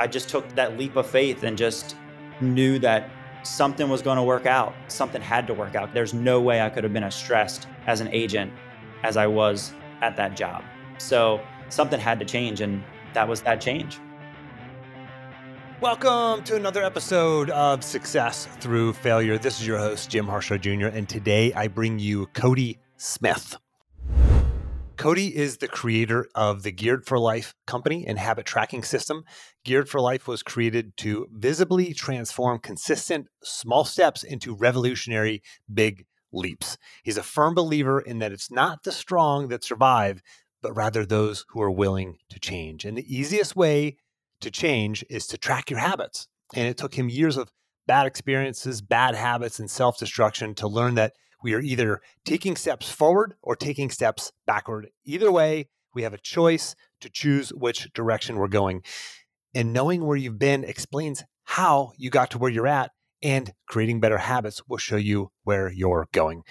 I just took that leap of faith and just knew that something was going to work out. Something had to work out. There's no way I could have been as stressed as an agent as I was at that job. So something had to change, and that was that change. Welcome to another episode of Success Through Failure. This is your host, Jim Harshaw Jr., and today I bring you Cody Smith. Cody is the creator of the Geared for Life company and habit tracking system. Geared for Life was created to visibly transform consistent small steps into revolutionary big leaps. He's a firm believer in that it's not the strong that survive, but rather those who are willing to change. And the easiest way to change is to track your habits. And it took him years of bad experiences, bad habits, and self destruction to learn that we are either taking steps forward or taking steps backward. Either way, we have a choice to choose which direction we're going. And knowing where you've been explains how you got to where you're at, and creating better habits will show you where you're going.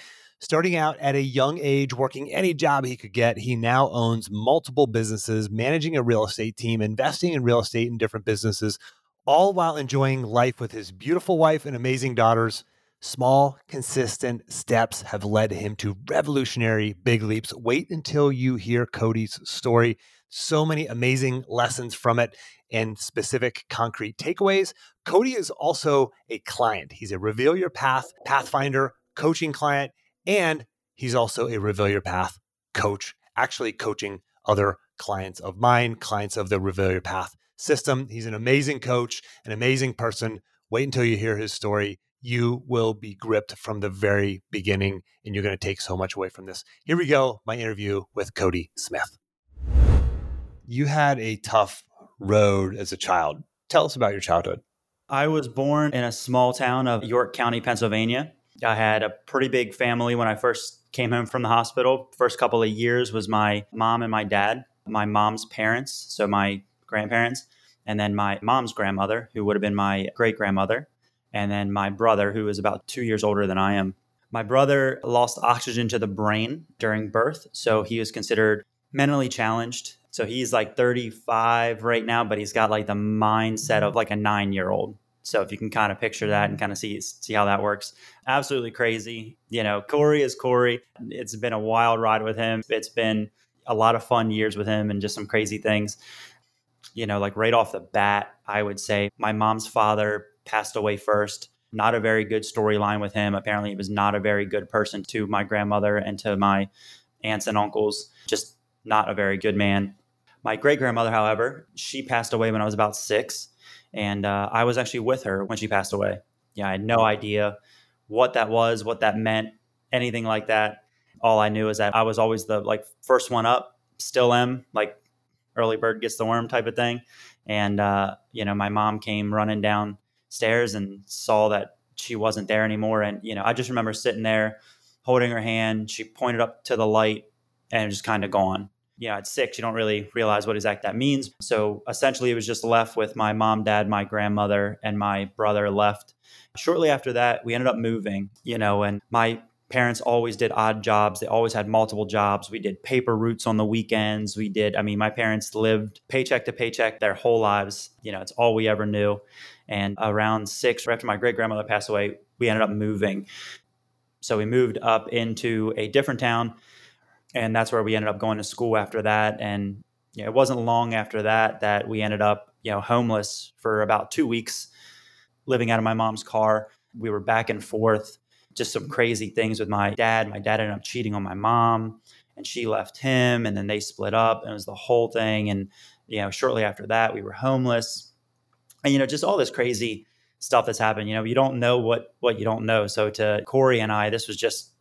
Starting out at a young age, working any job he could get, he now owns multiple businesses, managing a real estate team, investing in real estate in different businesses, all while enjoying life with his beautiful wife and amazing daughters. Small, consistent steps have led him to revolutionary big leaps. Wait until you hear Cody's story. So many amazing lessons from it and specific concrete takeaways. Cody is also a client. He's a Reveal Your Path Pathfinder coaching client, and he's also a Reveal Your Path coach, actually coaching other clients of mine, clients of the Reveal Your Path system. He's an amazing coach, an amazing person. Wait until you hear his story you will be gripped from the very beginning and you're going to take so much away from this. Here we go my interview with Cody Smith. You had a tough road as a child. Tell us about your childhood. I was born in a small town of York County, Pennsylvania. I had a pretty big family when I first came home from the hospital. First couple of years was my mom and my dad, my mom's parents, so my grandparents, and then my mom's grandmother, who would have been my great grandmother and then my brother, who is about two years older than I am. My brother lost oxygen to the brain during birth, so he was considered mentally challenged. So he's like 35 right now, but he's got like the mindset of like a nine year old. So if you can kind of picture that and kind of see see how that works, absolutely crazy. You know, Corey is Corey. It's been a wild ride with him. It's been a lot of fun years with him and just some crazy things. You know, like right off the bat, I would say my mom's father passed away first. Not a very good storyline with him. Apparently, he was not a very good person to my grandmother and to my aunts and uncles. Just not a very good man. My great grandmother, however, she passed away when I was about six, and uh, I was actually with her when she passed away. Yeah, I had no idea what that was, what that meant, anything like that. All I knew is that I was always the like first one up, still am, like early bird gets the worm type of thing. And uh, you know, my mom came running down stairs and saw that she wasn't there anymore. And, you know, I just remember sitting there holding her hand. She pointed up to the light and just kind of gone. You know, at six, you don't really realize what exact that means. So essentially, it was just left with my mom, dad, my grandmother, and my brother left. Shortly after that, we ended up moving, you know, and my parents always did odd jobs. They always had multiple jobs. We did paper routes on the weekends. We did, I mean, my parents lived paycheck to paycheck their whole lives. You know, it's all we ever knew. And around six, after my great grandmother passed away, we ended up moving. So we moved up into a different town. And that's where we ended up going to school after that. And you know, it wasn't long after that that we ended up, you know, homeless for about two weeks, living out of my mom's car. We were back and forth, just some crazy things with my dad. My dad ended up cheating on my mom and she left him and then they split up and it was the whole thing. And, you know, shortly after that, we were homeless and you know just all this crazy stuff that's happened you know you don't know what what you don't know. So to corey and i this was just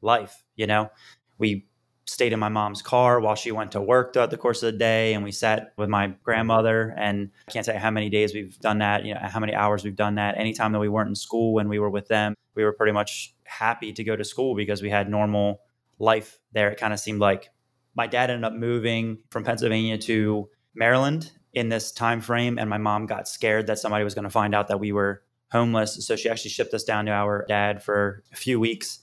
life you know? We stayed in my mom's car while she went to work throughout the course of the day and we sat with my grandmother. And i can't say how many days we've done that you know how many hours we've done that. Anytime that we weren't in school when we were with them we were pretty much happy to go to school because we had normal life there. It kind of seemed like my dad ended up moving from pennsylvania to maryland in this time frame and my mom got scared that somebody was going to find out that we were homeless so she actually shipped us down to our dad for a few weeks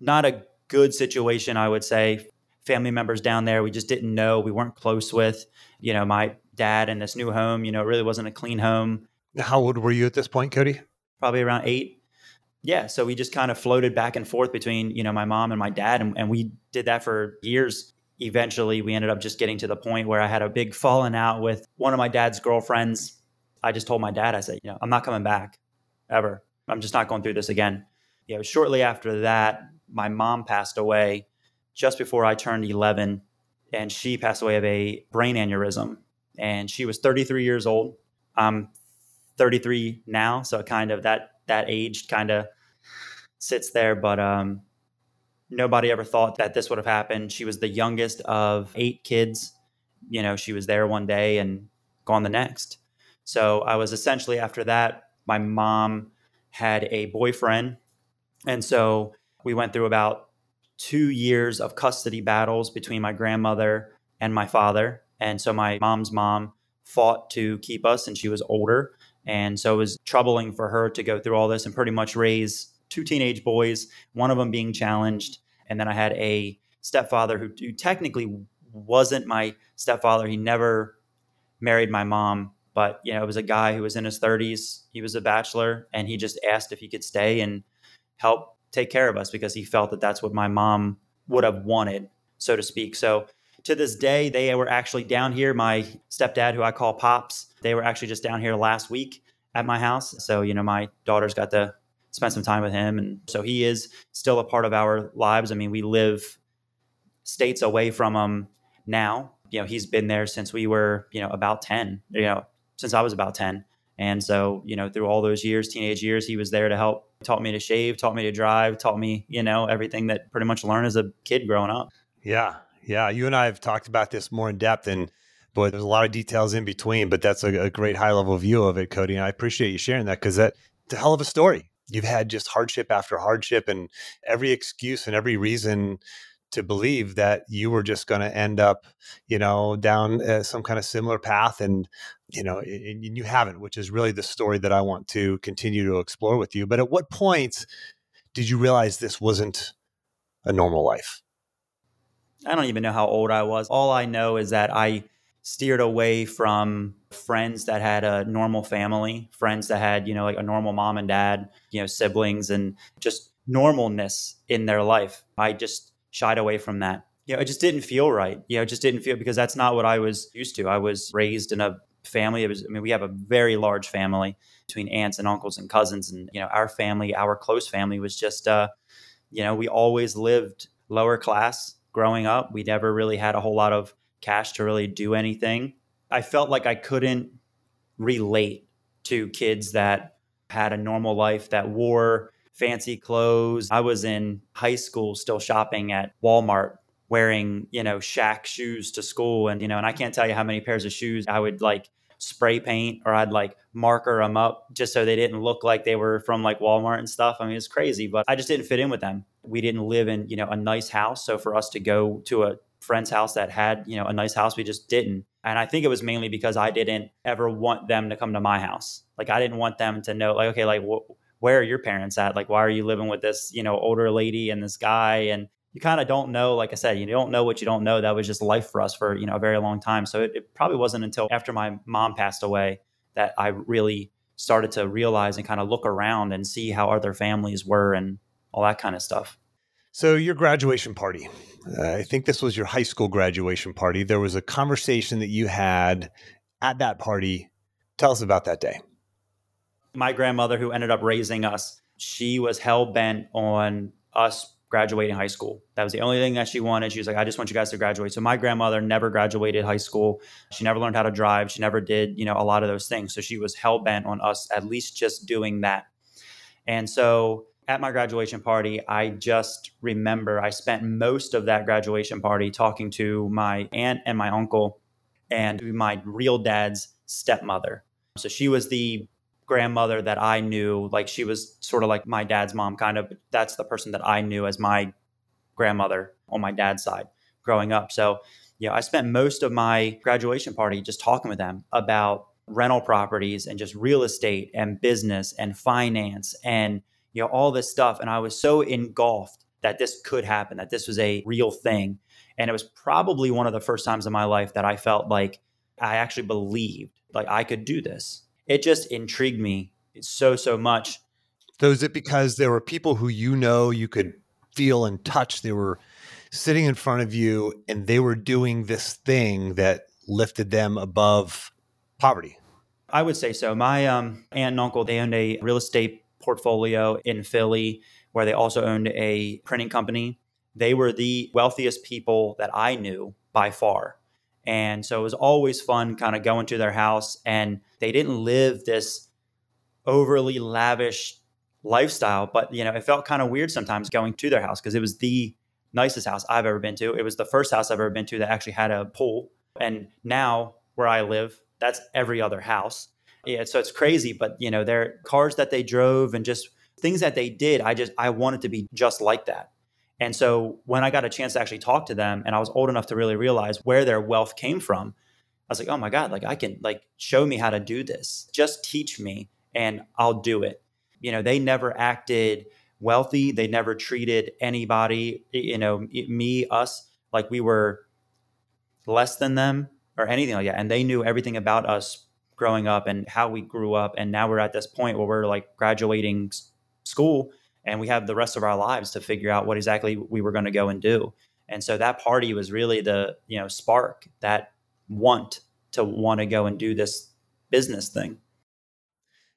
not a good situation i would say family members down there we just didn't know we weren't close with you know my dad in this new home. You know, it really wasn't a clean home. How old were you at this point, Cody? Probably around eight. Yeah. So we just kind of floated back and forth between, you know, my mom and my dad. And, and we did that for years. Eventually, we ended up just getting to the point where I had a big falling out with one of my dad's girlfriends. I just told my dad, I said, you know, I'm not coming back ever. I'm just not going through this again. You know, shortly after that, my mom passed away just before I turned 11, and she passed away of a brain aneurysm. And she was 33 years old. I'm 33 now, so kind of that that age kind of sits there. But um, nobody ever thought that this would have happened. She was the youngest of eight kids. You know, she was there one day and gone the next. So I was essentially after that. My mom had a boyfriend, and so we went through about two years of custody battles between my grandmother and my father. And so my mom's mom fought to keep us, and she was older. And so it was troubling for her to go through all this and pretty much raise two teenage boys, one of them being challenged. And then I had a stepfather who, who technically wasn't my stepfather. He never married my mom, but you know, it was a guy who was in his 30s. He was a bachelor and he just asked if he could stay and help take care of us because he felt that that's what my mom would have wanted, so to speak. So to this day, they were actually down here. My stepdad, who I call Pops, they were actually just down here last week at my house. So, you know, my daughters got to spend some time with him. And so he is still a part of our lives. I mean, we live states away from him now. You know, he's been there since we were, you know, about 10, you know, since I was about 10. And so, you know, through all those years, teenage years, he was there to help, taught me to shave, taught me to drive, taught me, you know, everything that pretty much learned as a kid growing up. Yeah. Yeah, you and I have talked about this more in depth, and boy, there's a lot of details in between. But that's a, a great high level view of it, Cody. And I appreciate you sharing that because that's a hell of a story. You've had just hardship after hardship, and every excuse and every reason to believe that you were just going to end up, you know, down uh, some kind of similar path, and you know, and you haven't, which is really the story that I want to continue to explore with you. But at what point did you realize this wasn't a normal life? I don't even know how old I was. All I know is that I steered away from friends that had a normal family, friends that had, you know, like a normal mom and dad, you know, siblings and just normalness in their life. I just shied away from that. You know, it just didn't feel right. You know, it just didn't feel because that's not what I was used to. I was raised in a family. It was, I mean, we have a very large family between aunts and uncles and cousins. And, you know, our family, our close family was just, uh, you know, we always lived lower class growing up. We never really had a whole lot of cash to really do anything. I felt like I couldn't relate to kids that had a normal life that wore fancy clothes. I was in high school still shopping at Walmart wearing, you know, Shaq shoes to school and you know, and I can't tell you how many pairs of shoes I would like spray paint or I'd like marker them up just so they didn't look like they were from like Walmart and stuff. I mean, it's crazy, but I just didn't fit in with them. We didn't live in, you know, a nice house. So for us to go to a friend's house that had, you know, a nice house, we just didn't. And I think it was mainly because I didn't ever want them to come to my house. Like I didn't want them to know like, okay, like wh- where are your parents at? Like, why are you living with this, you know, older lady and this guy? And you kind of don't know. Like I said, you don't know what you don't know. That was just life for us for you know a very long time. So it, it probably wasn't until after my mom passed away that I really started to realize and kind of look around and see how other families were and all that kind of stuff. So your graduation party, uh, I think this was your high school graduation party. There was a conversation that you had at that party. Tell us about that day. My grandmother, who ended up raising us, she was hell bent on us graduating high school. That was the only thing that she wanted. She was like, I just want you guys to graduate. So my grandmother never graduated high school. She never learned how to drive. She never did, you know, a lot of those things. So she was hell bent on us at least just doing that. And so at my graduation party, I just remember I spent most of that graduation party talking to my aunt and my uncle and my real dad's stepmother. So she was the grandmother that I knew, like she was sort of like my dad's mom, kind of. That's the person that I knew as my grandmother on my dad's side growing up. So, yeah, I spent most of my graduation party just talking with them about rental properties and just real estate and business and finance and you know all this stuff and I was so engulfed that this could happen that this was a real thing and it was probably one of the first times in my life that I felt like I actually believed like I could do this. It just intrigued me so so much. So is it because there were people who you know you could feel and touch? They were sitting in front of you and they were doing this thing that lifted them above poverty. I would say so. My um, aunt and uncle they owned a real estate portfolio in Philly where they also owned a printing company. They were the wealthiest people that I knew by far. And so it was always fun kind of going to their house and they didn't live this overly lavish lifestyle, but you know, it felt kind of weird sometimes going to their house because it was the nicest house I've ever been to. It was the first house I've ever been to that actually had a pool. And now where I live, that's every other house. Yeah, so it's crazy, but you know, their cars that they drove and just things that they did, I just I wanted to be just like that. And so when I got a chance to actually talk to them and I was old enough to really realize where their wealth came from, I was like, "Oh my god, like I can like show me how to do this. Just teach me and I'll do it." You know, they never acted wealthy. They never treated anybody, you know, me, us, like we were less than them or anything like that. And they knew everything about us growing up and how we grew up. And now we're at this point where we're like graduating school and we have the rest of our lives to figure out what exactly we were going to go and do. And so that party was really the, you know, spark that want to want to go and do this business thing.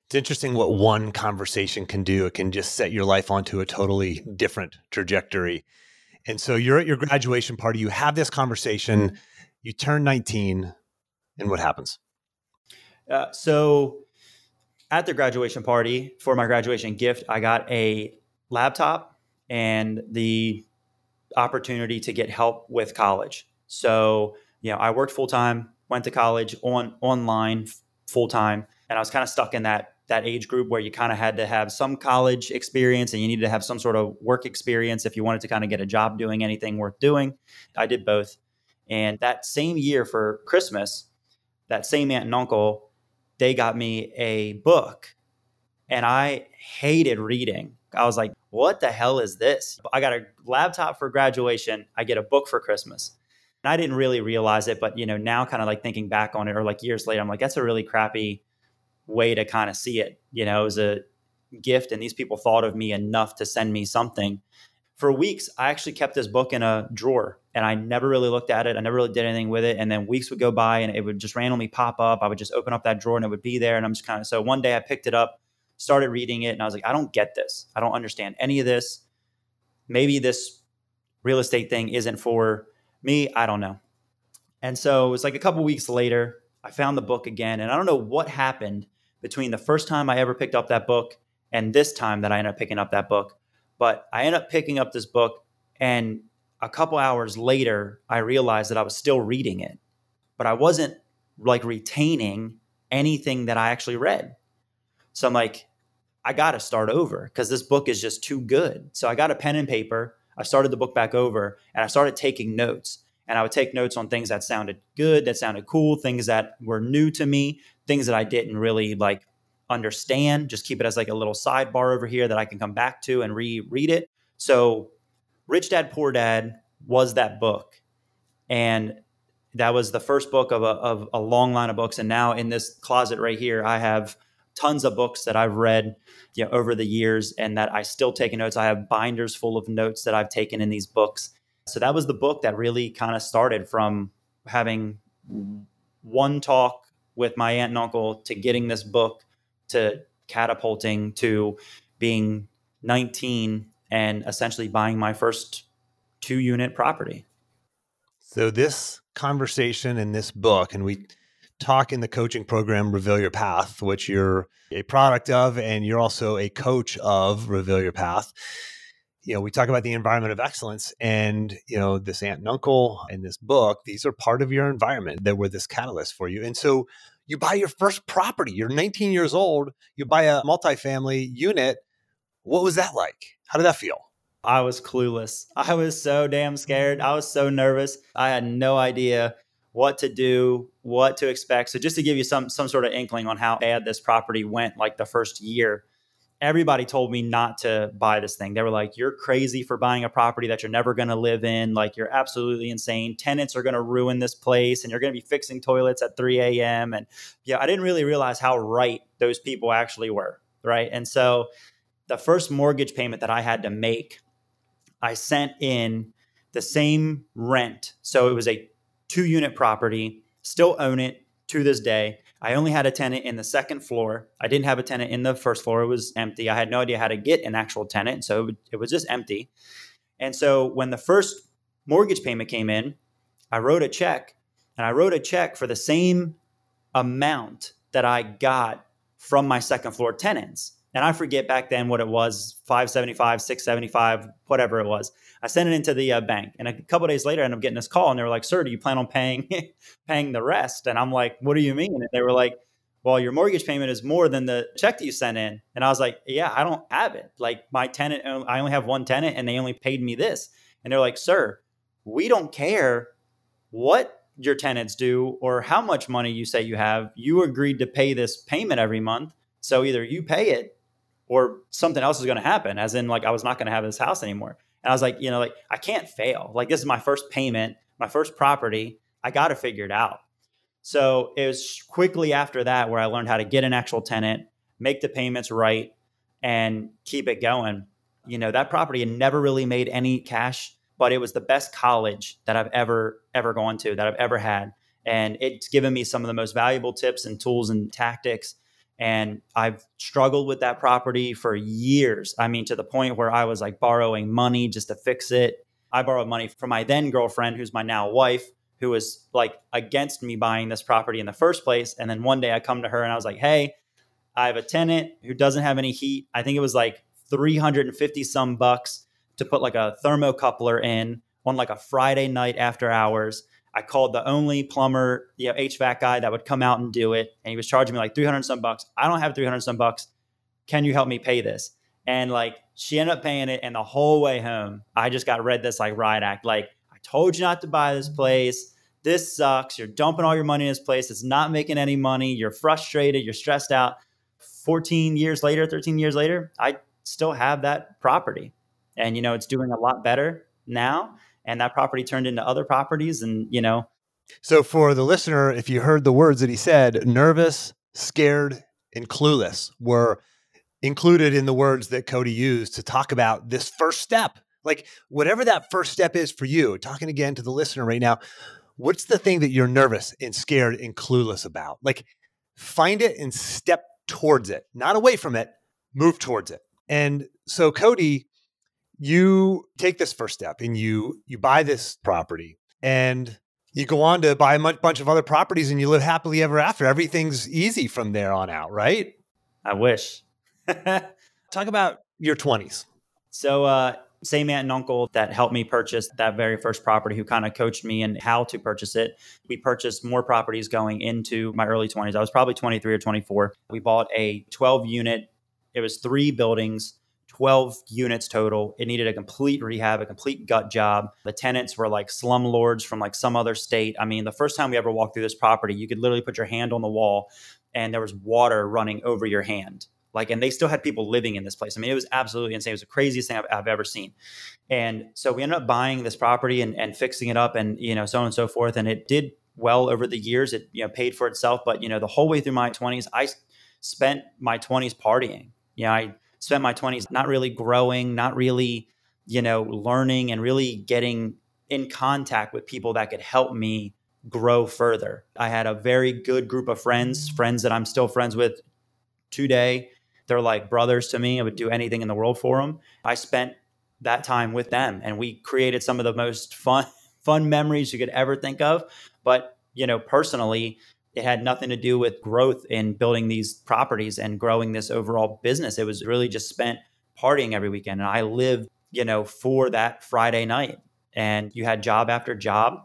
It's interesting what one conversation can do. It can just set your life onto a totally different trajectory. And so you're at your graduation party, you have this conversation, you turn 19, and what happens? Uh, so at the graduation party for my graduation gift, I got a laptop and the opportunity to get help with college. So, you know, I worked full time, went to college on online full time, and I was kind of stuck in that that age group where you kind of had to have some college experience and you needed to have some sort of work experience if you wanted to kind of get a job doing anything worth doing. I did both. And that same year for Christmas, that same aunt and uncle they got me a book and I hated reading. I was like, what the hell is this? I got a laptop for graduation. I get a book for Christmas. And I didn't really realize it, but you know, now kind of like thinking back on it or like years later, I'm like, that's a really crappy way to kind of see it. You know, it was a gift and these people thought of me enough to send me something. For weeks, I actually kept this book in a drawer and I never really looked at it. I never really did anything with it. And then weeks would go by and it would just randomly pop up. I would just open up that drawer and it would be there. And I'm just kind of so one day I picked it up, started reading it, and I was like, I don't get this. I don't understand any of this. Maybe this real estate thing isn't for me. I don't know. And so it was like a couple weeks later, I found the book again. And I don't know what happened between the first time I ever picked up that book and this time that I ended up picking up that book. But I ended up picking up this book and a couple hours later, I realized that I was still reading it, but I wasn't like retaining anything that I actually read. So I'm like, I got to start over because this book is just too good. So I got a pen and paper. I started the book back over and I started taking notes. And I would take notes on things that sounded good, that sounded cool, things that were new to me, things that I didn't really like understand. Just keep it as like a little sidebar over here that I can come back to and reread it. So Rich Dad Poor Dad was that book. And that was the first book of a, of a long line of books. And now in this closet right here, I have tons of books that I've read you know, over the years and that I still take notes. I have binders full of notes that I've taken in these books. So that was the book that really kind of started from having one talk with my aunt and uncle to getting this book to catapulting to being 19 and essentially buying my first two unit property. So, this conversation in this book, and we talk in the coaching program Reveal Your Path, which you're a product of, and you're also a coach of Reveal Your Path. You know, we talk about the environment of excellence, and you know, this aunt and uncle in this book, these are part of your environment that were this catalyst for you. And so, you buy your first property. You're 19 years old. You buy a multifamily unit. What was that like? How did that feel? I was clueless. I was so damn scared. I was so nervous. I had no idea what to do, what to expect. So just to give you some some sort of inkling on how bad this property went like the first year. everybody told me not to buy this thing. They were like, "You're crazy for buying a property that you're never going to live in. Like you're absolutely insane. Tenants are going to ruin this place, and you're going to be fixing toilets at 3 a.m." And yeah, I didn't really realize how right those people actually were. Right, and so the first mortgage payment that I had to make, I sent in the same rent. So it was a two unit property, still own it to this day. I only had a tenant in the second floor. I didn't have a tenant in the first floor. It was empty. I had no idea how to get an actual tenant. So it was just empty. And so when the first mortgage payment came in, I wrote a check and I wrote a check for the same amount that I got from my second floor tenants and I forget back then what it was 575, 675, whatever it was. I sent it into the uh, bank. And a couple days later, I ended up getting this call and they were like, Sir, do you plan on paying paying the rest? And I'm like, What do you mean? And they were like, Well, your mortgage payment is more than the check that you sent in. And I was like, Yeah, I don't have it. Like my tenant, I only have one tenant and they only paid me this. And they're like, Sir, we don't care what your tenants do or how much money you say you have. You agreed to pay this payment every month. So either you pay it or something else is going to happen as in like i was not going to have this house anymore. And i was like you know like i can't fail. Like this is my first payment my first property. I got to figure it out. So it was quickly after that where i learned how to get an actual tenant make the payments right and keep it going. You know that property had never really made any cash but it was the best college that i've ever ever gone to that i've ever had. And it's given me some of the most valuable tips and tools and tactics and I've struggled with that property for years. I mean, to the point where I was like borrowing money just to fix it. I borrowed money from my then girlfriend, who's my now wife, who was like against me buying this property in the first place. And then one day I come to her and I was like, hey, I have a tenant who doesn't have any heat. I think it was like 350 some bucks to put like a thermocoupler in on like a Friday night after hours. I called the only plumber, you know, HVAC guy that would come out and do it, and he was charging me like 300 some bucks. I don't have 300 some bucks. Can you help me pay this? And like she ended up paying it, and the whole way home, I just got read this like riot act. Like I told you not to buy this place. This sucks. You're dumping all your money in this place. It's not making any money. You're frustrated. You're stressed out. 14 years later, 13 years later, I still have that property, and you know it's doing a lot better now and that property turned into other properties and you know. So for the listener if you heard the words that he said nervous scared and clueless were included in the words that cody used to talk about this first step. Like whatever that first step is for you talking again to the listener right now what's the thing that you're nervous and scared and clueless about? Like find it and step towards it not away from it move towards it. And so cody you take this first step and you you buy this property and you go on to buy a bunch of other properties and you live happily ever after. Everything's easy from there on out, right? I wish. Talk about your 20s. So, uh, same aunt and uncle that helped me purchase that very first property, who kind of coached me in how to purchase it. We purchased more properties going into my early 20s. I was probably 23 or 24. We bought a 12 unit, it was three buildings 12 units total. It needed a complete rehab, a complete gut job. The tenants were like slumlords from like some other state. I mean, the first time we ever walked through this property, you could literally put your hand on the wall and there was water running over your hand. Like, and they still had people living in this place. I mean, it was absolutely insane. It was the craziest thing I've, I've ever seen. And so we ended up buying this property and, and fixing it up and, you know, so on and so forth. And it did well over the years. It, you know, paid for itself. But, you know, the whole way through my 20s, I spent my 20s partying. You know, I, spent my 20s not really growing, not really, you know, learning and really getting in contact with people that could help me grow further. I had a very good group of friends, friends that I'm still friends with today. They're like brothers to me. I would do anything in the world for them. I spent that time with them and we created some of the most fun fun memories you could ever think of. But, you know, personally, it had nothing to do with growth in building these properties and growing this overall business. It was really just spent partying every weekend. And I lived, you know, for that Friday night. And you had job after job.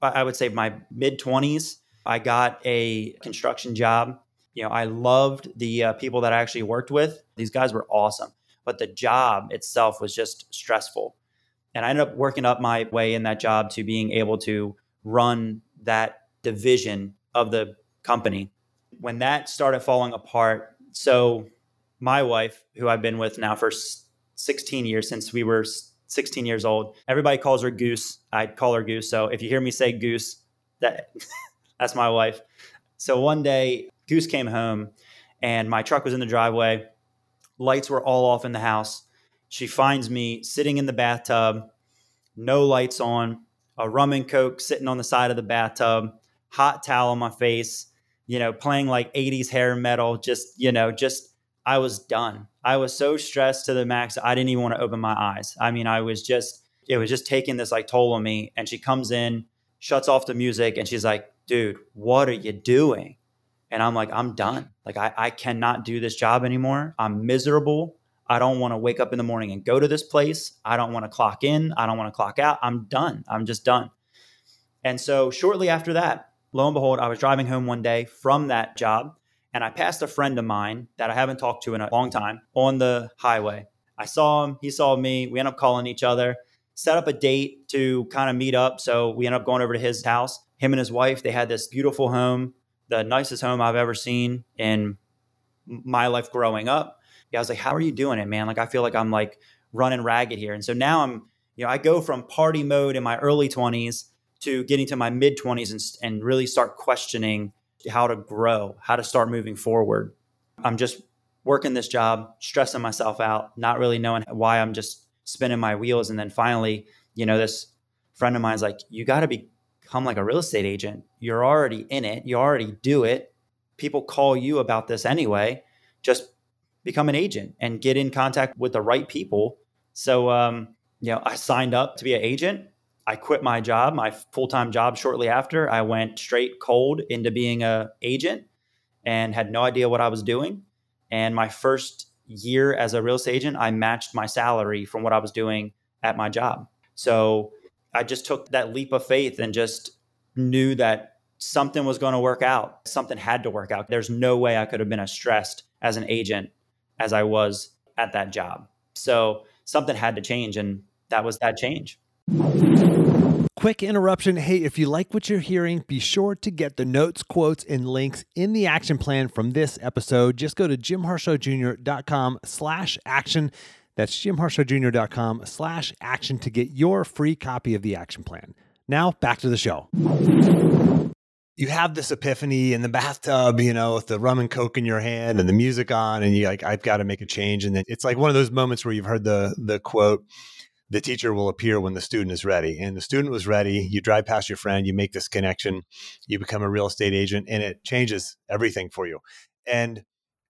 I would say my mid 20s, I got a construction job. You know, I loved the uh, people that I actually worked with. These guys were awesome, but the job itself was just stressful. And I ended up working up my way in that job to being able to run that division of the company. When that started falling apart, so my wife, who I've been with now for 16 years since we were 16 years old. Everybody calls her Goose. I call her Goose. So if you hear me say Goose, that that's my wife. So one day, Goose came home and my truck was in the driveway. Lights were all off in the house. She finds me sitting in the bathtub, no lights on, a rum and coke sitting on the side of the bathtub, hot towel on my face, you know, playing like 80s hair metal, just, you know, just I was done. I was so stressed to the max. I didn't even want to open my eyes. I mean, I was just, it was just taking this like toll on me. And she comes in, shuts off the music, and she's like, dude, what are you doing? And I'm like, I'm done. Like, I, I cannot do this job anymore. I'm miserable. I don't want to wake up in the morning and go to this place. I don't want to clock in. I don't want to clock out. I'm done. I'm just done. And so, shortly after that, lo and behold, I was driving home one day from that job and I passed a friend of mine that I haven't talked to in a long time on the highway. I saw him, he saw me. We ended up calling each other, set up a date to kind of meet up. So we ended up going over to his house. Him and his wife, they had this beautiful home, the nicest home I've ever seen in my life growing up. Yeah, I was like, How are you doing it, man? Like, I feel like I'm like running ragged here. And so now I'm, you know, I go from party mode in my early 20s to getting to my mid 20s and, and really start questioning how to grow, how to start moving forward. I'm just working this job, stressing myself out, not really knowing why I'm just spinning my wheels. And then finally, you know, this friend of mine's like, you got to become like a real estate agent. You're already in it, you already do it. People call you about this anyway. Just become an agent and get in contact with the right people. So, um, you know, I signed up to be an agent I quit my job, my full time job shortly after. I went straight cold into being a agent and had no idea what I was doing. And my first year as a real estate agent, I matched my salary from what I was doing at my job. So I just took that leap of faith and just knew that something was going to work out. Something had to work out. There's no way I could have been as stressed as an agent as I was at that job. So something had to change. And that was that change. Quick interruption. Hey, if you like what you're hearing, be sure to get the notes, quotes, and links in the action plan from this episode. Just go to jimharshawjr.com slash action. That's jimharshawjr.com slash action to get your free copy of the action plan. Now, back to the show. You have this epiphany in the bathtub, you know, with the rum and coke in your hand and the music on, and you're like, I've got to make a change. And then it's like one of those moments where you've heard the the quote, the teacher will appear when the student is ready. And the student was ready. You drive past your friend, you make this connection, you become a real estate agent, and it changes everything for you. And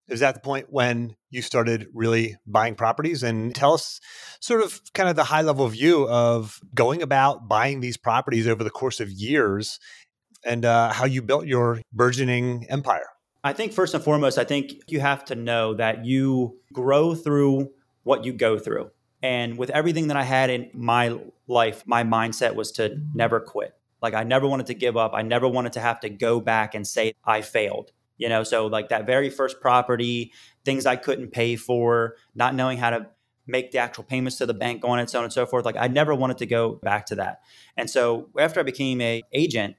is that the point when you started really buying properties? And tell us sort of kind of the high level view of going about buying these properties over the course of years and uh, how you built your burgeoning empire. I think first and foremost, I think you have to know that you grow through what you go through. And with everything that I had in my life, my mindset was to never quit. Like I never wanted to give up. I never wanted to have to go back and say I failed. You know, so like that very first property, things I couldn't pay for, not knowing how to make the actual payments to the bank on it, so on and so forth. Like I never wanted to go back to that. And so after I became a agent,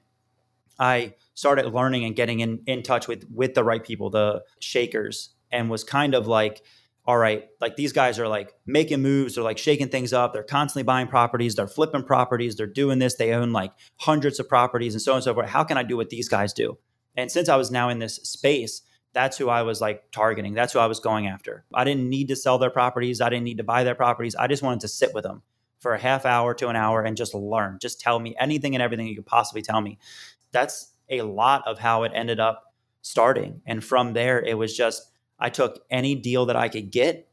I started learning and getting in, in touch with with the right people, the shakers, and was kind of like all right, like these guys are like making moves, they're like shaking things up, they're constantly buying properties, they're flipping properties, they're doing this, they own like hundreds of properties and so on and so forth. How can I do what these guys do? And since I was now in this space, that's who I was like targeting. That's who I was going after. I didn't need to sell their properties. I didn't need to buy their properties. I just wanted to sit with them for a half hour to an hour and just learn. Just tell me anything and everything you could possibly tell me. That's a lot of how it ended up starting. And from there, it was just I took any deal that I could get.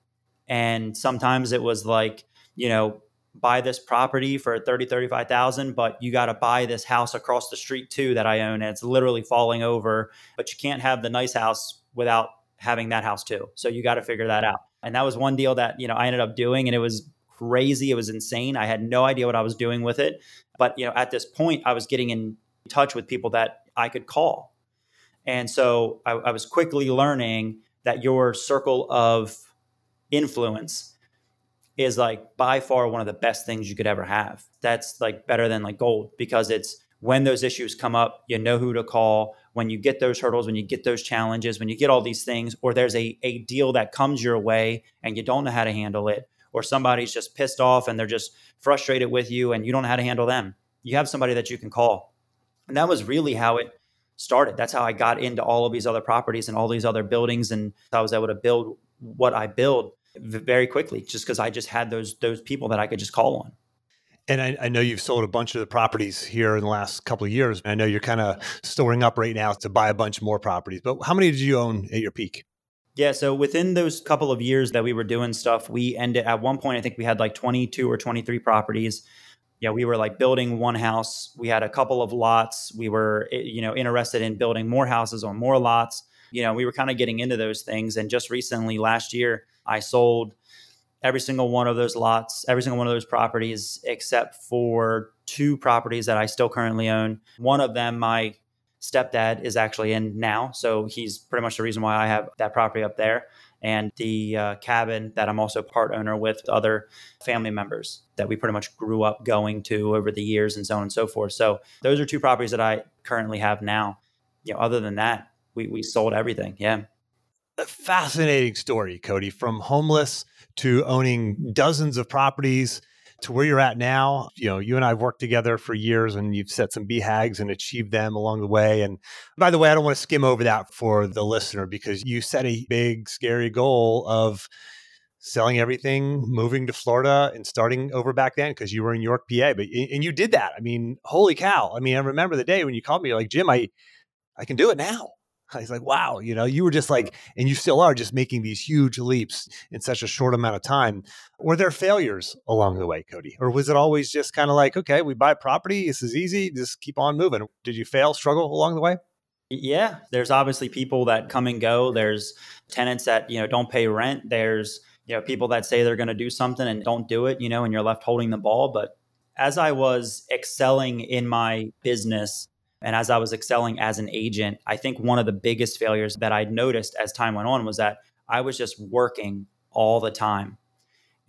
And sometimes it was like, you know, buy this property for 30, 35,000, but you got to buy this house across the street too that I own. And it's literally falling over, but you can't have the nice house without having that house too. So you got to figure that out. And that was one deal that, you know, I ended up doing and it was crazy. It was insane. I had no idea what I was doing with it. But, you know, at this point, I was getting in touch with people that I could call. And so I, I was quickly learning that your circle of influence is like by far one of the best things you could ever have. That's like better than like gold because it's when those issues come up, you know who to call. when you get those hurdles, when you get those challenges, when you get all these things, or there's a, a deal that comes your way and you don't know how to handle it, or somebody's just pissed off and they're just frustrated with you and you don't know how to handle them, you have somebody that you can call. And that was really how it started. That's how I got into all of these other properties and all these other buildings. And I was able to build what I build very quickly just because I just had those those people that I could just call on. And I, I, know you've sold a bunch of the properties here in the last couple of years. I know you're kind of storing up right now to buy a bunch more properties. But how many did you own at your peak? Yeah, so within those couple of years that we were doing stuff, we ended at one point. I think we had like 22 or 23 properties. Yeah, we were like building one house. We had a couple of lots. We were, eh, you know, interested in building more houses on more lots. You know, we were kind of getting into those things. And just recently, last year, I sold every single one of those lots, every single one of those properties, except for two properties that I still currently own. One of them, my stepdad is actually in now. So he's pretty much the reason why I have that property up there. And the uh, cabin that I'm also part owner with other family members that we pretty much grew up going to over the years and so on and so forth. So those are two properties that I currently have now. You know, other than that, we, we sold everything. Yeah. A fascinating story, Cody, from homeless to owning dozens of properties to where you're at now. You know, you and I have worked together for years and you've set some BHAGs and achieved them along the way. And by the way, I don't want to skim over that for the listener because you set a big, scary goal of selling everything, moving to Florida and starting over back then because you were in York, PA. But and you did that. I mean, holy cow. I mean, I remember the day when you called me, like, Jim, I I can do it now. He's like, wow, you know, you were just like, and you still are just making these huge leaps in such a short amount of time. Were there failures along the way, Cody? Or was it always just kind of like, okay, we buy property, this is easy, just keep on moving? Did you fail, struggle along the way? Yeah, there's obviously people that come and go. There's tenants that, you know, don't pay rent. There's, you know, people that say they're going to do something and don't do it, you know, and you're left holding the ball. But as I was excelling in my business, and as I was excelling as an agent, I think one of the biggest failures that I noticed as time went on was that I was just working all the time.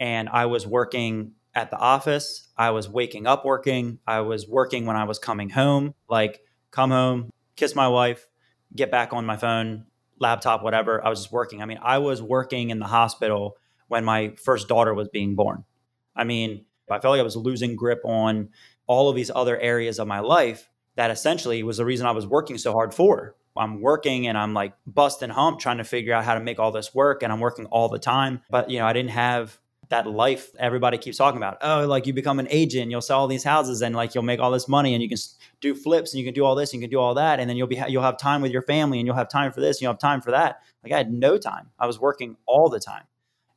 And I was working at the office, I was waking up working, I was working when I was coming home, like come home, kiss my wife, get back on my phone, laptop, whatever. I was just working. I mean, I was working in the hospital when my first daughter was being born. I mean, I felt like I was losing grip on all of these other areas of my life that essentially was the reason I was working so hard for. I'm working and I'm like busting hump trying to figure out how to make all this work and I'm working all the time. But you know, I didn't have that life everybody keeps talking about. Oh, like you become an agent, you'll sell all these houses and like you'll make all this money and you can do flips and you can do all this and you can do all that and then you'll be you'll have time with your family and you'll have time for this and you'll have time for that. Like I had no time. I was working all the time.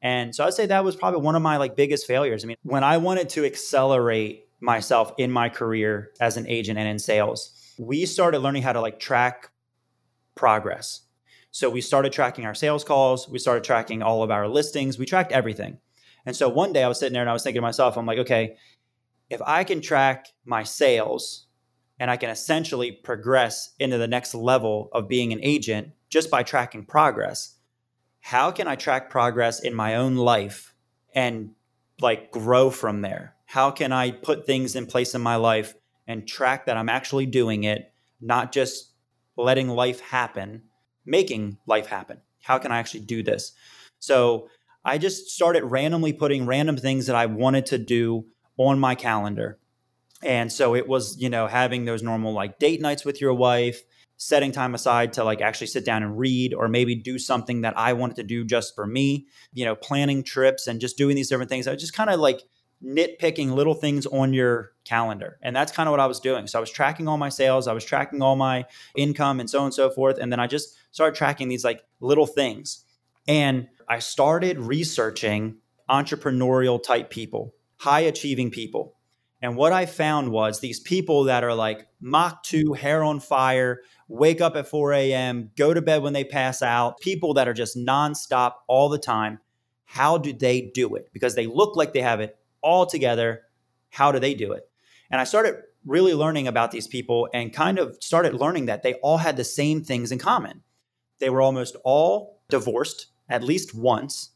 And so I'd say that was probably one of my like biggest failures. I mean, when I wanted to accelerate myself in my career as an agent and in sales, we started learning how to like track progress. So we started tracking our sales calls, we started tracking all of our listings, we tracked everything. And so one day I was sitting there and I was thinking to myself, I'm like, okay, if I can track my sales and I can essentially progress into the next level of being an agent just by tracking progress, how can I track progress in my own life and like grow from there? How can I put things in place in my life and track that I'm actually doing it, not just letting life happen, making life happen? How can I actually do this? So I just started randomly putting random things that I wanted to do on my calendar. And so it was, you know, having those normal like date nights with your wife, setting time aside to like actually sit down and read or maybe do something that I wanted to do just for me, you know, planning trips and just doing these different things. I just kind of like nitpicking little things on your calendar. And that's kind of what I was doing. So I was tracking all my sales, I was tracking all my income and so on and so forth. And then I just started tracking these like little things. And I started researching entrepreneurial type people, high achieving people. And what I found was these people that are like Mach 2, hair on fire, wake up at 4 a.m., go to bed when they pass out, people that are just nonstop all the time. How do they do it? Because they look like they have it all together. How do they do it? And I started really learning about these people and kind of started learning that they all had the same things in common. They were almost all divorced at least once.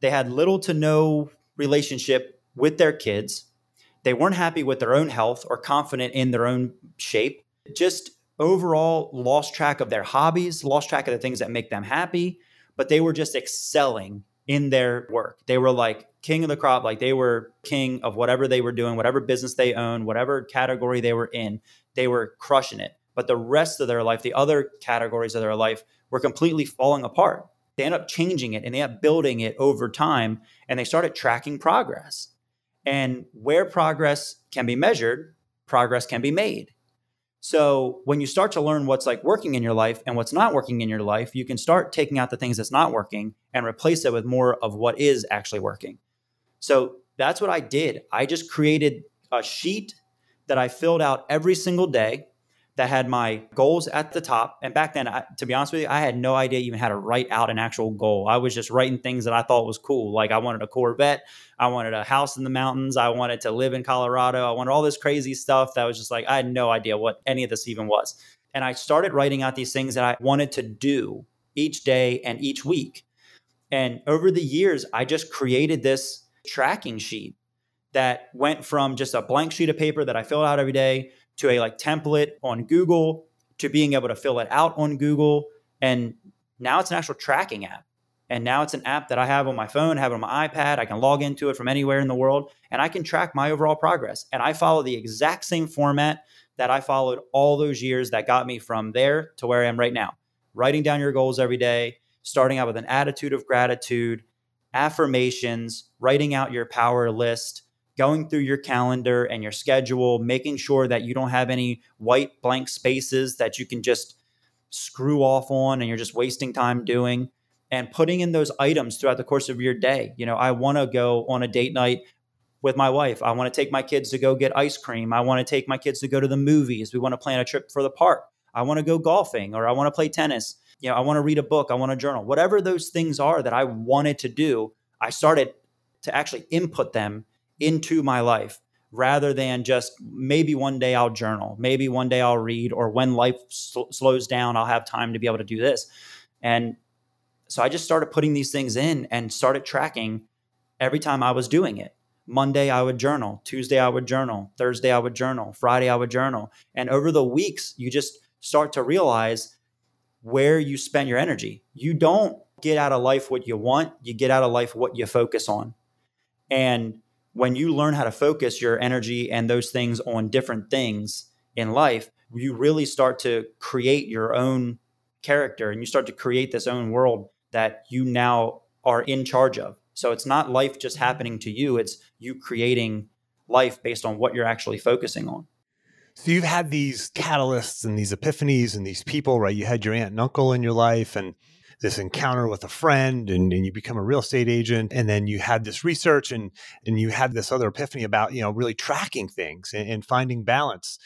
They had little to no relationship with their kids. They weren't happy with their own health or confident in their own shape. Just overall lost track of their hobbies, lost track of the things that make them happy, but they were just excelling in their work. They were like king of the crop, like they were king of whatever they were doing, whatever business they owned, whatever category they were in, they were crushing it. But the rest of their life, the other categories of their life, were completely falling apart. They end up changing it and they end up building it over time and they started tracking progress. And where progress can be measured, progress can be made. So when you start to learn what's like working in your life and what's not working in your life, you can start taking out the things that's not working and replace it with more of what is actually working. So that's what I did. I just created a sheet that I filled out every single day that had my goals at the top. And back then, I, to be honest with you, I had no idea even how to write out an actual goal. I was just writing things that I thought was cool. Like I wanted a Corvette, I wanted a house in the mountains, I wanted to live in Colorado, I wanted all this crazy stuff that was just like I had no idea what any of this even was. And I started writing out these things that I wanted to do each day and each week. And over the years, I just created this tracking sheet that went from just a blank sheet of paper that I filled out every day to a like template on Google to being able to fill it out on Google. And now it's an actual tracking app. And now it's an app that I have on my phone, have on my iPad. I can log into it from anywhere in the world and I can track my overall progress. And I follow the exact same format that I followed all those years that got me from there to where I am right now. Writing down your goals every day, starting out with an attitude of gratitude, affirmations, writing out your power list, going through your calendar and your schedule, making sure that you don't have any white blank spaces that you can just screw off on and you're just wasting time doing and putting in those items throughout the course of your day. You know, I want to go on a date night with my wife. I want to take my kids to go get ice cream. I want to take my kids to go to the movies. We want to plan a trip for the park. I want to go golfing or I want to play tennis. You know, I want to read a book. I want to journal. Whatever those things are that I wanted to do, I started to actually input them into my life rather than just maybe one day I'll journal, maybe one day I'll read, or when life sl- slows down, I'll have time to be able to do this. And so I just started putting these things in and started tracking every time I was doing it. Monday, I would journal. Tuesday, I would journal. Thursday, I would journal. Friday, I would journal. And over the weeks, you just start to realize where you spend your energy. You don't get out of life what you want, you get out of life what you focus on. And when you learn how to focus your energy and those things on different things in life, you really start to create your own character and you start to create this own world that you now are in charge of. So it's not life just happening to you, it's you creating life based on what you're actually focusing on. So you've had these catalysts and these epiphanies and these people, right? You had your aunt and uncle in your life and this encounter with a friend and, and you become a real estate agent. And then you had this research and and you had this other epiphany about you know really tracking things and, and finding balance.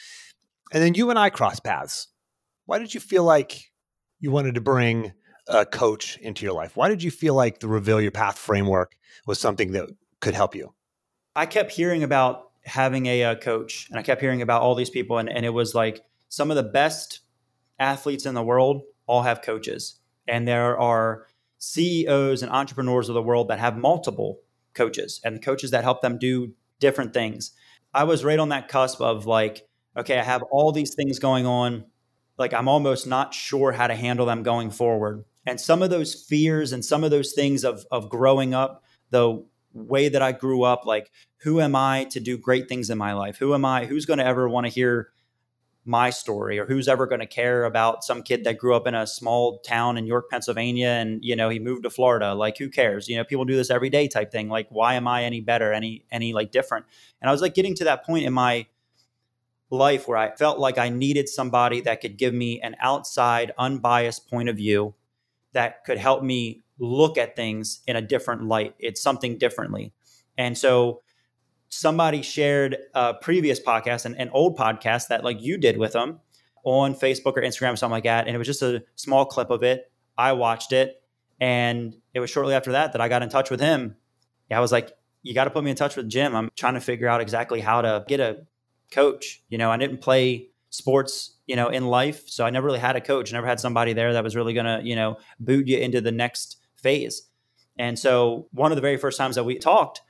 And then you and i cross paths. Why did you feel like you wanted to bring a coach into your life? Why did you feel like the reveal your path framework was something that could help you? I kept hearing about having a, a uh, coach and i kept hearing about all these people and, and it was like some of the best athletes in the world all have coaches and there are CEOs and entrepreneurs of the world that have multiple coaches and coaches that help them do different things. I was right on that cusp of like, okay, I have all these things going on. Like, I'm almost not sure how to handle them going forward. And some of those fears and some of those things of, of growing up, the way that I grew up, like, who am I to do great things in my life? Who am I? Who's going to ever want to hear my story? Or who's ever going to care about some kid that grew up in a small town in York, Pennsylvania and you know he moved to Florida? Like who cares? You know people do this every day type thing. Like why am I any better any any like different? And I was like getting to that point in my life where I felt like I needed somebody that could give me an outside unbiased point of view that could help me look at things in a different light it's something differently and so somebody shared a previous podcast, an, an old podcast that like you did with them on Facebook or Instagram or something like that. And it was just a small clip of it. I watched it. And it was shortly after that that I got in touch with him. I was like, you got to put me in touch with Jim. I'm trying to figure out exactly how to get a coach. You know, I didn't play sports, you know, in life. So I never really had a coach, never had somebody there that was really going to, you know, boot you into the next phase. And so one of the very first times that we talked,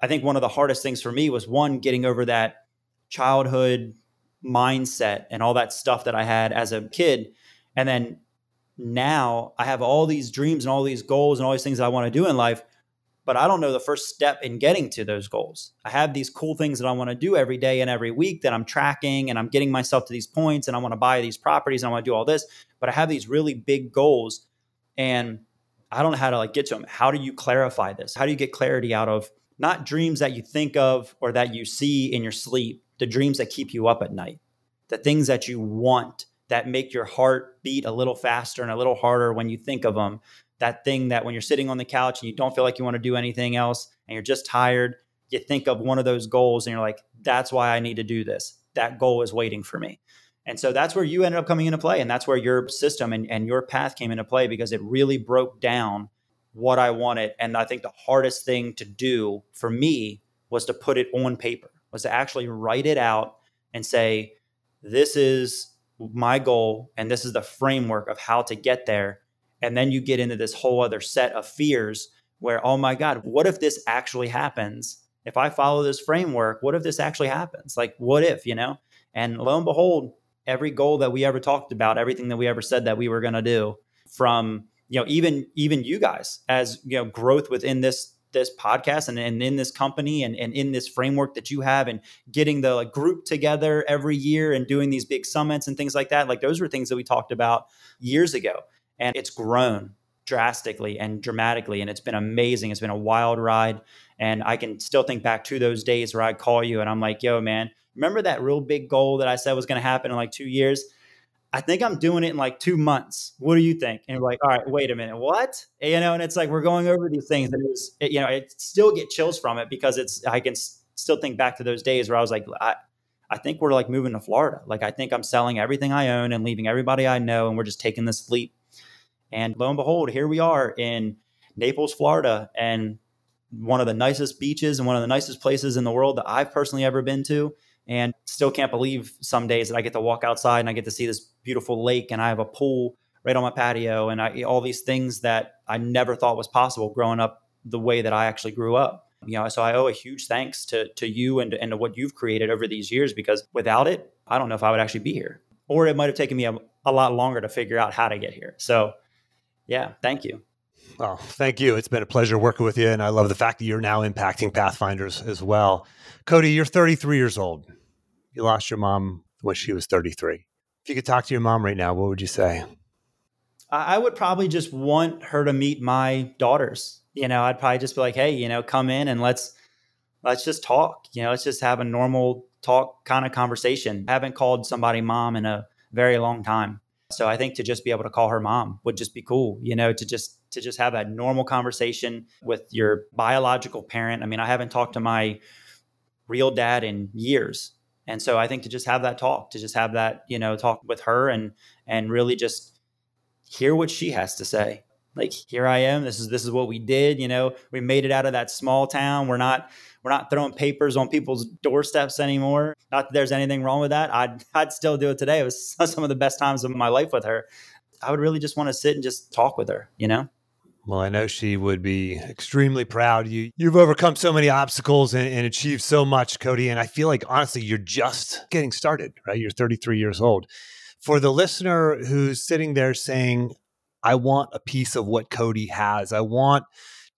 I think one of the hardest things for me was one, getting over that childhood mindset and all that stuff that I had as a kid. And then now I have all these dreams and all these goals and all these things that I want to do in life, but I don't know the first step in getting to those goals. I have these cool things that I want to do every day and every week that I'm tracking and I'm getting myself to these points and I want to buy these properties and I want to do all this, but I have these really big goals and I don't know how to like get to them. How do you clarify this? How do you get clarity out of not dreams that you think of or that you see in your sleep, the dreams that keep you up at night, the things that you want that make your heart beat a little faster and a little harder when you think of them. That thing that when you're sitting on the couch and you don't feel like you want to do anything else and you're just tired, you think of one of those goals and you're like, that's why I need to do this. That goal is waiting for me. And so that's where you ended up coming into play. And that's where your system and, and your path came into play because it really broke down what I wanted. And I think the hardest thing to do for me was to put it on paper, was to actually write it out and say, this is my goal and this is the framework of how to get there. And then you get into this whole other set of fears where, oh my God, what if this actually happens? If I follow this framework, what if this actually happens? Like, what if, you know? And lo and behold, every goal that we ever talked about, everything that we ever said that we were going to do from, you know, even, even you guys as, you know, growth within this this podcast and, and in this company and, and in this framework that you have and getting the like, group together every year and doing these big summits and things like that like those were things that we talked about years ago. And it's grown drastically and dramatically and it's been amazing. It's been a wild ride and i can still think back to those days where i call you and i'm like yo man remember that real big goal that I said was going to happen in like two years? I think I'm doing it in like two months. What do you think? And like, all right, wait a minute, what? And, you know, and it's like we're going over these things, and it was, it, you know, it still get chills from it because it's I can still think back to those days where I was like, I, I think we're like moving to Florida. Like I think I'm selling everything I own and leaving everybody I know, and we're just taking this leap. And lo and behold, here we are in Naples, Florida, and one of the nicest beaches and one of the nicest places in the world that I've personally ever been to and still can't believe some days that I get to walk outside and I get to see this beautiful lake and I have a pool right on my patio and I, all these things that I never thought was possible growing up the way that I actually grew up. You know, so I owe a huge thanks to to you and and to what you've created over these years because without it, I don't know if I would actually be here, or it might have taken me a, a lot longer to figure out how to get here. So, yeah, thank you. Oh, thank you. It's been a pleasure working with you. And I love the fact that you're now impacting Pathfinders as well. Cody, you're 33 years old. You lost your mom when she was 33. If you could talk to your mom right now, what would you say? I would probably just want her to meet my daughters. You know, I'd probably just be like, hey, you know, come in and let's let's just talk. You know, let's just have a normal talk kind of conversation. I haven't called somebody mom in a very long time. So I think to just be able to call her mom would just be cool, you know, to just to just have a normal conversation with your biological parent. I mean, I haven't talked to my real dad in years. And so I think to just have that talk, to just have that, you know, talk with her and and really just hear what she has to say. Like here I am. This is this is what we did. You know, we made it out of that small town. We're not we're not throwing papers on people's doorsteps anymore. Not that there's anything wrong with that. I'd I'd still do it today. It was some of the best times of my life with her. I would really just want to sit and just talk with her. You know. Well, I know she would be extremely proud. You you've overcome so many obstacles and, and, achieved so much, Cody. And I feel like honestly, you're just getting started, right? You're 33 years old. For the listener who's sitting there saying, I want a piece of what Cody has. I want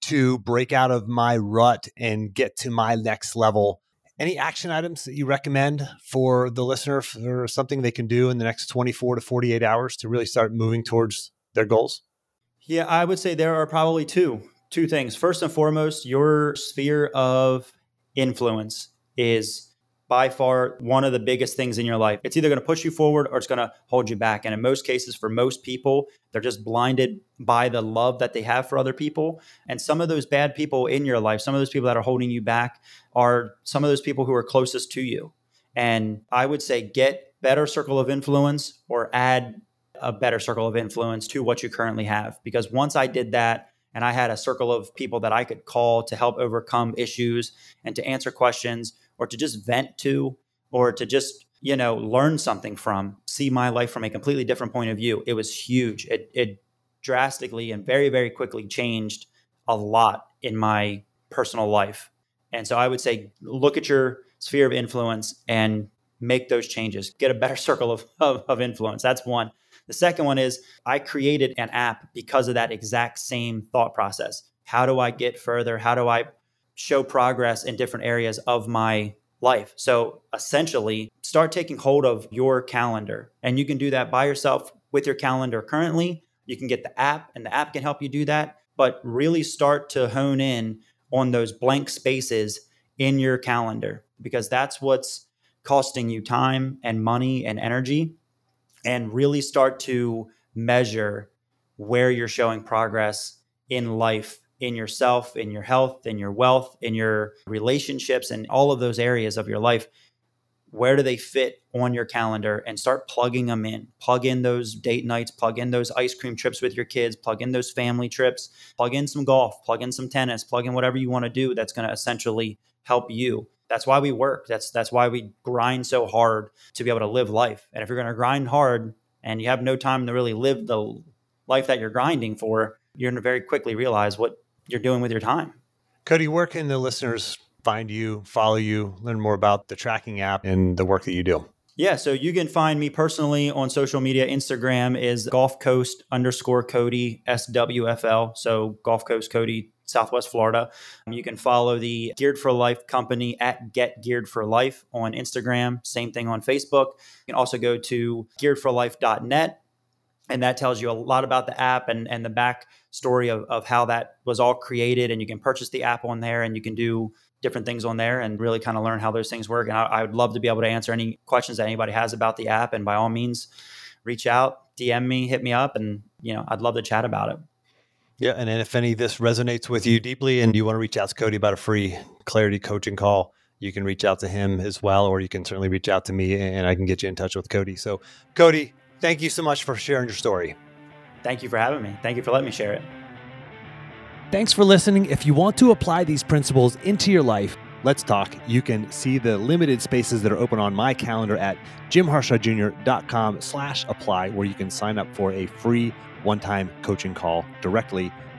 to break out of my rut and get to my next level. Any action items that you recommend for the listener for something they can do in the next 24 to 48 hours to really start moving towards their goals? Yeah, I would say there are probably two two things. First and foremost, your sphere of influence is by far one of the biggest things in your life. It's either going to push you forward or it's going to hold you back. And in most cases, for most people, they're just blinded by the love that they have for other people. And some of those bad people in your life, some of those people that are holding you back, are some of those people who are closest to you. And I would say get better circle of influence or add a better circle of influence to what you currently have. Because once I did that, and I had a circle of people that I could call to help overcome issues and to answer questions or to just vent to or to just, you know, learn something from, see my life from a completely different point of view. It was huge. It, it drastically and very, very quickly changed a lot in my personal life. And so I would say look at your sphere of influence and make those changes, get a better circle of, of, of influence. That's one. The second one is I created an app because of that exact same thought process. How do I get further? How do I show progress in different areas of my life? So essentially, start taking hold of your calendar. And you can do that by yourself with your calendar currently. You can get the app, and the app can help you do that. But really start to hone in on those blank spaces in your calendar because that's what's costing you time and money and energy and really start to measure where you're showing progress in life in yourself in your health in your wealth in your relationships and all of those areas of your life where do they fit on your calendar and start plugging them in plug in those date nights plug in those ice cream trips with your kids plug in those family trips plug in some golf plug in some tennis plug in whatever you want to do that's going to essentially help you that's why we work. That's that's why we grind so hard to be able to live life. And if you're going to grind hard and you have no time to really live the life that you're grinding for, you're going to very quickly realize what you're doing with your time. Cody, where can the listeners find you, follow you, learn more about the tracking app and the work that you do? Yeah, so you can find me personally on social media. Instagram is Gulf Coast underscore Cody SWFL. So Gulf Coast Cody Southwest Florida. You can follow the Geared for Life company at Get Geared for Life on Instagram. Same thing on Facebook. You can also go to gearedforlife.net and that tells you a lot about the app and, and the back story of, of how that was all created. And you can purchase the app on there and you can do different things on there and really kind of learn how those things work. And I, I would love to be able to answer any questions that anybody has about the app and by all means reach out dm me hit me up and you know i'd love to chat about it. Yeah, and if any of this resonates with you deeply and you want to reach out to Cody about a free clarity coaching call, you can reach out to him as well, or you can certainly reach out to me and I can get you in touch with Cody. So, Cody, thank you so much for sharing your story. Thank you for having me. Thank you for letting me share it. Thanks for listening. If you want to apply these principles into your life, let's talk. You can see the limited spaces that are open on my calendar at jimharshawjr.com slash apply, where you can sign up for a free one-time coaching call directly